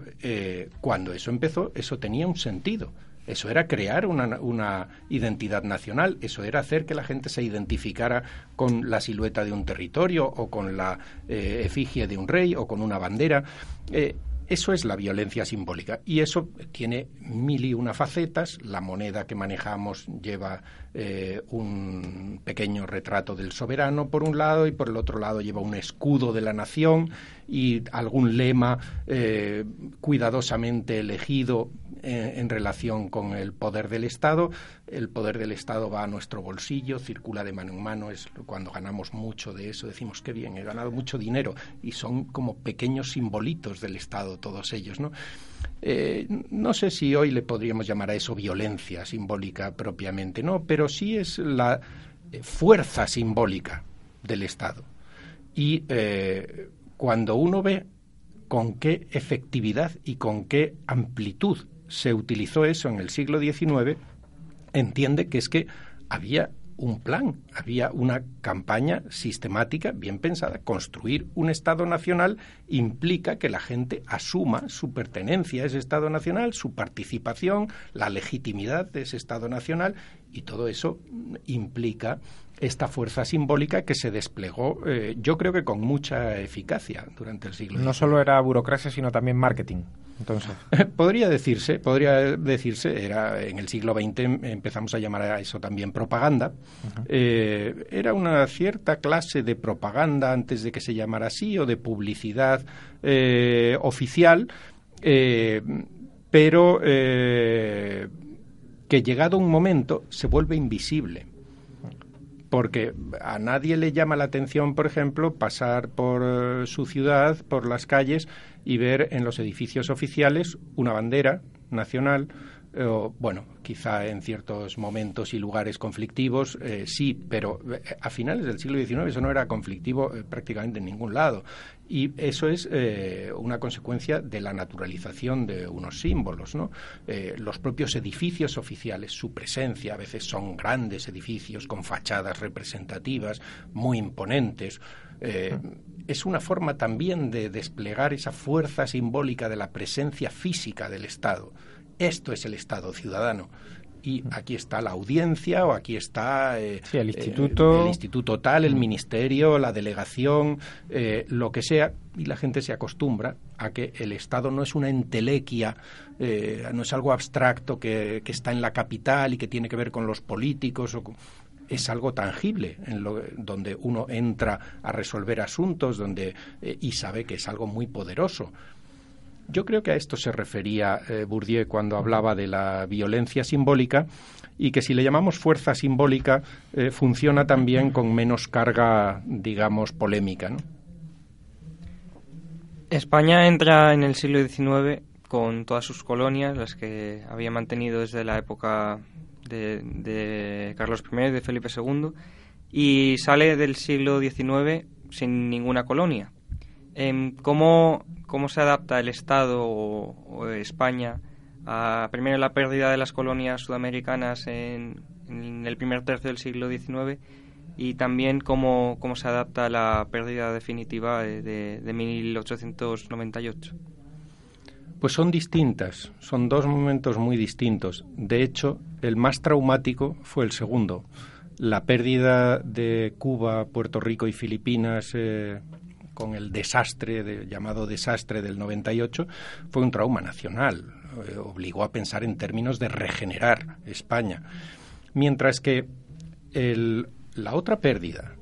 cuando eso empezó, eso tenía un sentido. Eso era crear una, identidad nacional, eso era hacer que la gente se identificara con la silueta de un territorio o con la eh, efigie de un rey o con una bandera. Eh, eso es la violencia simbólica y eso tiene mil y una facetas. La moneda que manejamos lleva eh, un pequeño retrato del soberano por un lado y por el otro lado lleva un escudo de la nación y algún lema cuidadosamente elegido en, relación con el poder del Estado. El poder del Estado va a nuestro bolsillo, circula de mano en mano. Es cuando ganamos mucho de eso, decimos que bien, he ganado mucho dinero y son como pequeños simbolitos del Estado todos ellos, ¿no? Eh, no sé si hoy le podríamos llamar a eso violencia simbólica propiamente, no, pero sí es la eh, fuerza simbólica del Estado. Y eh, cuando uno ve con qué efectividad y con qué amplitud se utilizó eso en el siglo XIX, entiende que es que había un plan, había una campaña sistemática, bien pensada. Construir un Estado nacional implica que la gente asuma su pertenencia a ese Estado nacional, su participación, la legitimidad de ese Estado nacional Y todo eso implica esta fuerza simbólica que se desplegó, eh, yo creo que con mucha eficacia durante el siglo No solo era burocracia, sino también marketing. Entonces. podría decirse, podría decirse, era en el siglo XX empezamos a llamar a eso también propaganda. Eh, era una cierta clase de propaganda antes de que se llamara así o de publicidad eh, oficial, pero que llegado un momento se vuelve invisible. Porque a nadie le llama la atención, por ejemplo, pasar por eh, su ciudad, por las calles y ver en los edificios oficiales una bandera nacional o, bueno, quizá en ciertos momentos y lugares conflictivos, eh, sí, pero eh, a finales del siglo XIX eso no era conflictivo eh, prácticamente en ningún lado. Y eso es una consecuencia de la naturalización de unos símbolos. ¿no? los propios edificios oficiales, su presencia, a veces son grandes edificios con fachadas representativas, muy imponentes. es una forma también de desplegar esa fuerza simbólica de la presencia física del Estado esto es el Estado ciudadano. Y aquí está la audiencia o aquí está eh, el instituto. el, instituto tal el ministerio la delegación eh, lo que sea. Y la gente se acostumbra a que el Estado no es una entelequia eh, no es algo abstracto que, está en la capital y que tiene que ver con los políticos es algo tangible en lo, donde uno entra a resolver asuntos donde y sabe que es algo muy poderoso yo creo que a esto se refería eh, Bourdieu cuando hablaba de la violencia simbólica y que si le llamamos fuerza simbólica eh, funciona también con menos carga, digamos, polémica. España entra en el siglo XIX con todas sus colonias, las que había mantenido desde la época de, de Carlos I de Felipe II, y sale del siglo XIX sin ninguna colonia. Em, ¿cómo, ¿Cómo se adapta el Estado o, España a, primero, la pérdida de las colonias sudamericanas en, el primer tercio del siglo XIX y también cómo, cómo se adapta a la pérdida definitiva de, de 1898? Pues son distintas, son dos momentos muy distintos. De hecho, el más traumático fue el segundo. La pérdida de Cuba, Puerto Rico y Filipinas eh, con el desastre, llamado desastre del 98, fue un trauma nacional. Eh, obligó a pensar en términos de regenerar España. Mientras que la otra pérdida,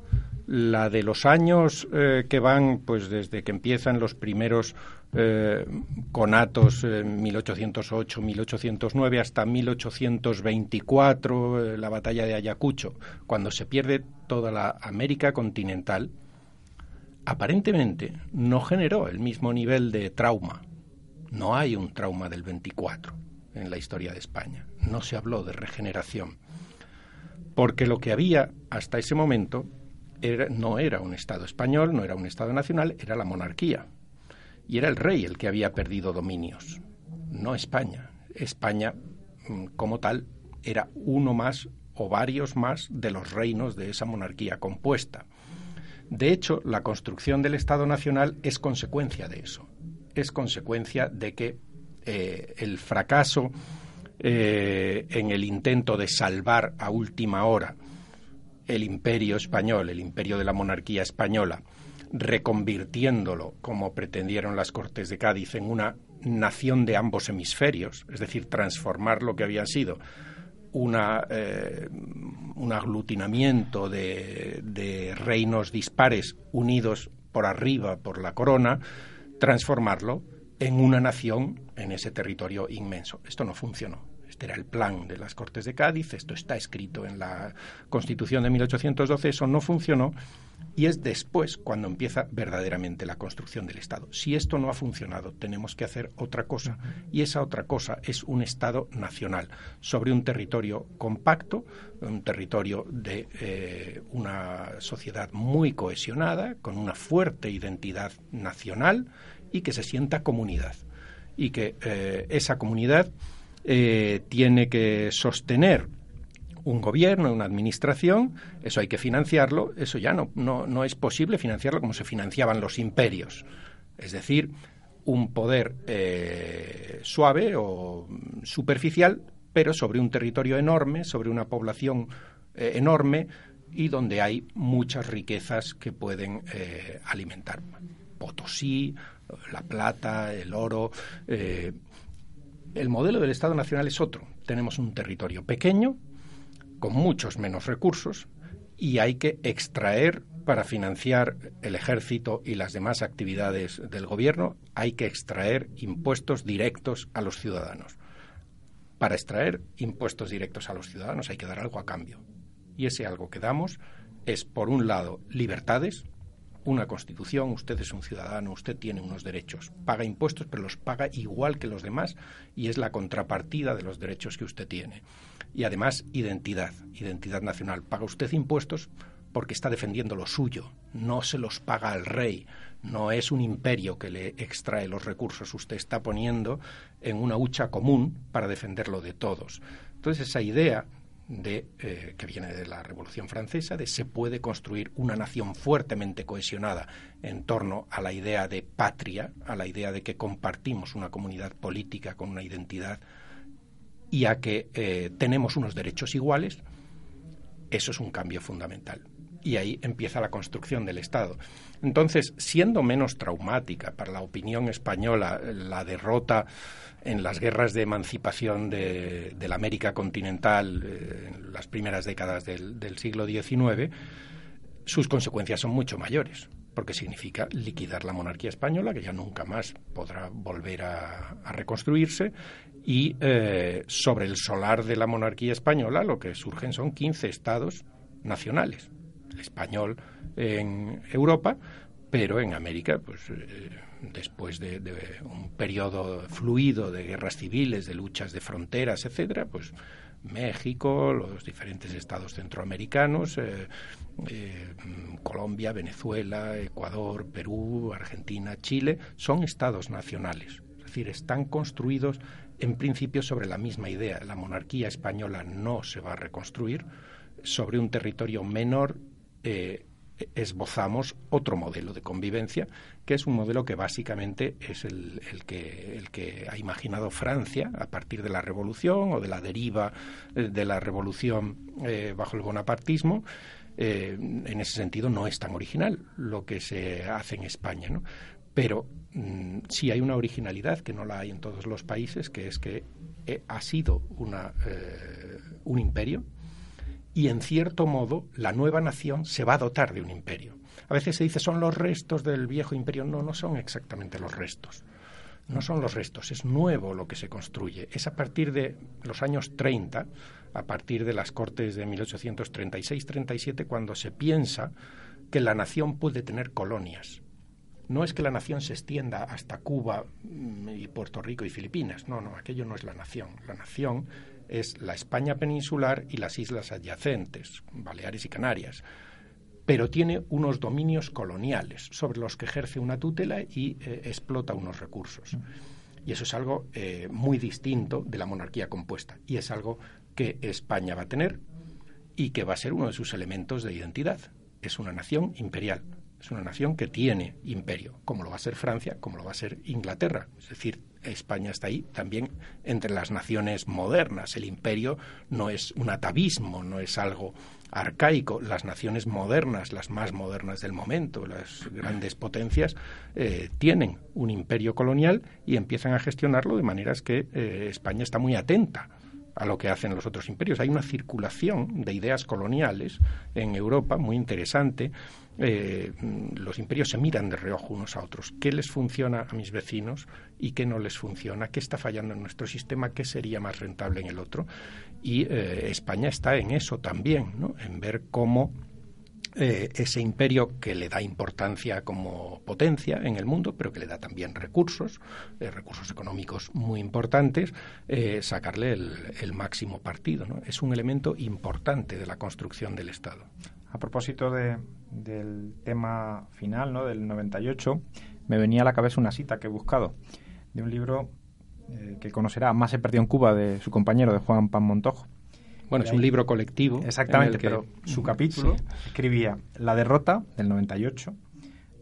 la de los años eh, que van, pues desde que empiezan los primeros eh, conatos en 1808, 1809 hasta 1824, la batalla de Ayacucho, cuando se pierde toda la América continental, aparentemente no generó el mismo nivel de trauma. No hay un trauma del 24 en la historia de España. No se habló de regeneración. Porque lo que había hasta ese momento no era un Estado español, no era un Estado nacional, era la monarquía. Y era el rey el que había perdido dominios, no España. España, mm, como tal, era uno más o varios más de los reinos de esa monarquía compuesta. De hecho, la construcción del Estado Nacional es consecuencia de eso. Es consecuencia de que eh, el fracaso eh, en el intento de salvar a última hora el imperio español, el imperio de la monarquía española, reconvirtiéndolo, como pretendieron las Cortes de Cádiz, en una nación de ambos hemisferios, es decir, transformar lo que había sido una, eh, un aglutinamiento de, de reinos dispares unidos por arriba por la corona, transformarlo en una nación en ese territorio inmenso. Esto no funcionó. Este era el plan de las Cortes de Cádiz, esto está escrito en la Constitución de 1812, eso no funcionó y es después cuando empieza verdaderamente la construcción del Estado. Si esto no ha funcionado, tenemos que hacer otra cosa. Y esa otra cosa es un Estado nacional sobre un territorio compacto, un territorio de eh, una sociedad muy cohesionada, con una fuerte identidad nacional y que se sienta comunidad. Y que eh, esa comunidad eh, tiene que sostener un gobierno, una administración, eso hay que financiarlo, eso ya no, no, es posible financiarlo como se financiaban los imperios. Es decir, un poder eh, suave o superficial pero sobre un territorio enorme, sobre una población eh, enorme y donde hay muchas riquezas que pueden alimentar. Potosí, la plata, el oro. El modelo del Estado Nacional es otro. Tenemos un territorio pequeño, con muchos menos recursos, y hay que extraer para financiar el ejército y las demás actividades del gobierno, hay que extraer impuestos directos a los ciudadanos. Para extraer impuestos directos a los ciudadanos hay que dar algo a cambio. Y ese algo que damos es, por un lado, libertades, una constitución, usted es un ciudadano, usted tiene unos derechos, paga impuestos, pero los paga igual que los demás y es la contrapartida de los derechos que usted tiene. Y además, identidad, identidad nacional. Paga usted impuestos porque está defendiendo lo suyo, no se los paga al rey, no es un imperio que le extrae los recursos, usted está poniendo en una hucha común para defenderlo de todos. Entonces, esa idea de, eh, que viene de la Revolución Francesa, de se puede construir una nación fuertemente cohesionada en torno a la idea de patria, a la idea de que compartimos una comunidad política con una identidad y a que eh, tenemos unos derechos iguales, eso es un cambio fundamental. Y ahí empieza la construcción del Estado. Entonces, siendo menos traumática para la opinión española la derrota en las guerras de emancipación de, la América continental eh, en las primeras décadas del, siglo XIX, sus consecuencias son mucho mayores, porque significa liquidar la monarquía española, que ya nunca más podrá volver a, reconstruirse, y eh, sobre el solar de la monarquía española lo que surgen son 15 estados nacionales, español en Europa, pero en América, pues eh, después de, un periodo fluido de guerras civiles, de luchas de fronteras, etcétera, pues México, los diferentes estados centroamericanos, eh, eh, Colombia, Venezuela, Ecuador, Perú, Argentina, Chile, son estados nacionales. Es decir, están construidos en principio sobre la misma idea. La monarquía española no se va a reconstruir sobre un territorio menor. Eh, esbozamos otro modelo de convivencia, que es un modelo que básicamente es el, que, ha imaginado Francia a partir de la revolución o de la deriva eh, de la revolución eh, bajo el bonapartismo. En ese sentido no es tan original lo que se hace en España, ¿no? Pero mm, sí hay una originalidad que no la hay en todos los países, que es que ha sido una, un imperio y en cierto modo la nueva nación se va a dotar de un imperio. A veces se dice son los restos del viejo imperio. No, no son exactamente los restos. No son los restos, es nuevo lo que se construye. Es a partir de los años 30, a partir de las Cortes de 1836-37, cuando se piensa que la nación puede tener colonias. No es que la nación se extienda hasta Cuba mm, y Puerto Rico y Filipinas. No, no, aquello no es la nación. La nación es la España peninsular y las islas adyacentes, Baleares y Canarias. Pero tiene unos dominios coloniales sobre los que ejerce una tutela y eh, explota unos recursos. Y eso es algo eh, muy distinto de la monarquía compuesta. Y es algo que España va a tener y que va a ser uno de sus elementos de identidad. Es una nación imperial. Es una nación que tiene imperio, como lo va a ser Francia, como lo va a ser Inglaterra. Es decir, España está ahí también entre las naciones modernas. El imperio no es un atavismo, no es algo arcaico. Las naciones modernas, las más modernas del momento, las grandes potencias, eh, tienen un imperio colonial y empiezan a gestionarlo de maneras que eh, España está muy atenta a lo que hacen los otros imperios. Hay una circulación de ideas coloniales en Europa muy interesante. Eh, los imperios se miran de reojo unos a otros. ¿Qué les funciona a mis vecinos y qué no les funciona? ¿Qué está fallando en nuestro sistema? ¿Qué sería más rentable en el otro? Y eh, España está en eso también, ¿no? en ver cómo eh, ese imperio que le da importancia como potencia en el mundo, pero que le da también recursos, eh, recursos económicos muy importantes, eh, sacarle el, máximo partido. Es un elemento importante de la construcción del Estado. A propósito del tema final, ¿no? del 98, me venía a la cabeza una cita que he buscado de un libro que conocerá, Más se perdió en Cuba, de su compañero, de Juan Pan Montojo bueno, es un libro colectivo. Exactamente, pero su capítulo escribía La derrota del 98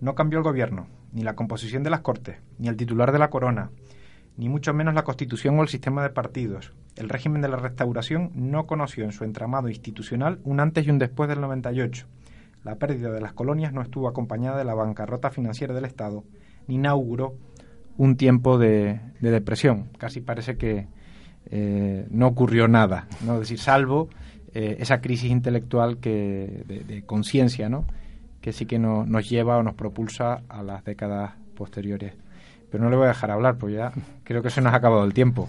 no cambió el gobierno, ni la composición de las cortes, ni el titular de la corona, ni mucho menos la constitución o el sistema de partidos. el régimen de la restauración no conoció en su entramado institucional un antes y un después del 98. La pérdida de las colonias no estuvo acompañada de la bancarrota financiera del Estado, ni inauguró un tiempo de, depresión. Casi parece que eh, no ocurrió nada, ¿no? Es decir, salvo eh, esa crisis intelectual que, de, conciencia, ¿no? que sí que nos lleva o nos propulsa a las décadas posteriores pero no le voy a dejar hablar, pues ya creo que se nos ha acabado el tiempo.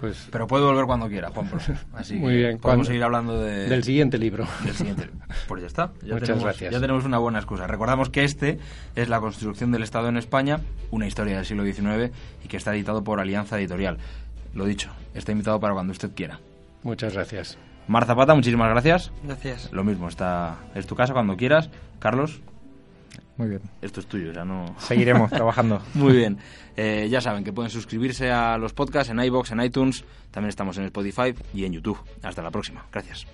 Pues, pero puede volver cuando quiera, Juan. Así Muy bien. Podemos seguir hablando de, del siguiente libro. Del siguiente. Pues ya está. Ya Muchas tenemos, gracias. Ya tenemos una buena excusa. Recordamos que este es La construcción del Estado en España, una historia del siglo XIX y que está editado por Alianza Editorial. Lo dicho, está invitado para cuando usted quiera. Muchas gracias. Mar Zapata, muchísimas gracias. Gracias. Lo mismo, está es tu casa cuando quieras. Carlos, muy bien. Esto es tuyo, ya no. Seguiremos trabajando. Muy bien. Eh, ya saben que pueden suscribirse a los podcasts en iBox, en iTunes. También estamos en Spotify y en YouTube. Hasta la próxima. Gracias.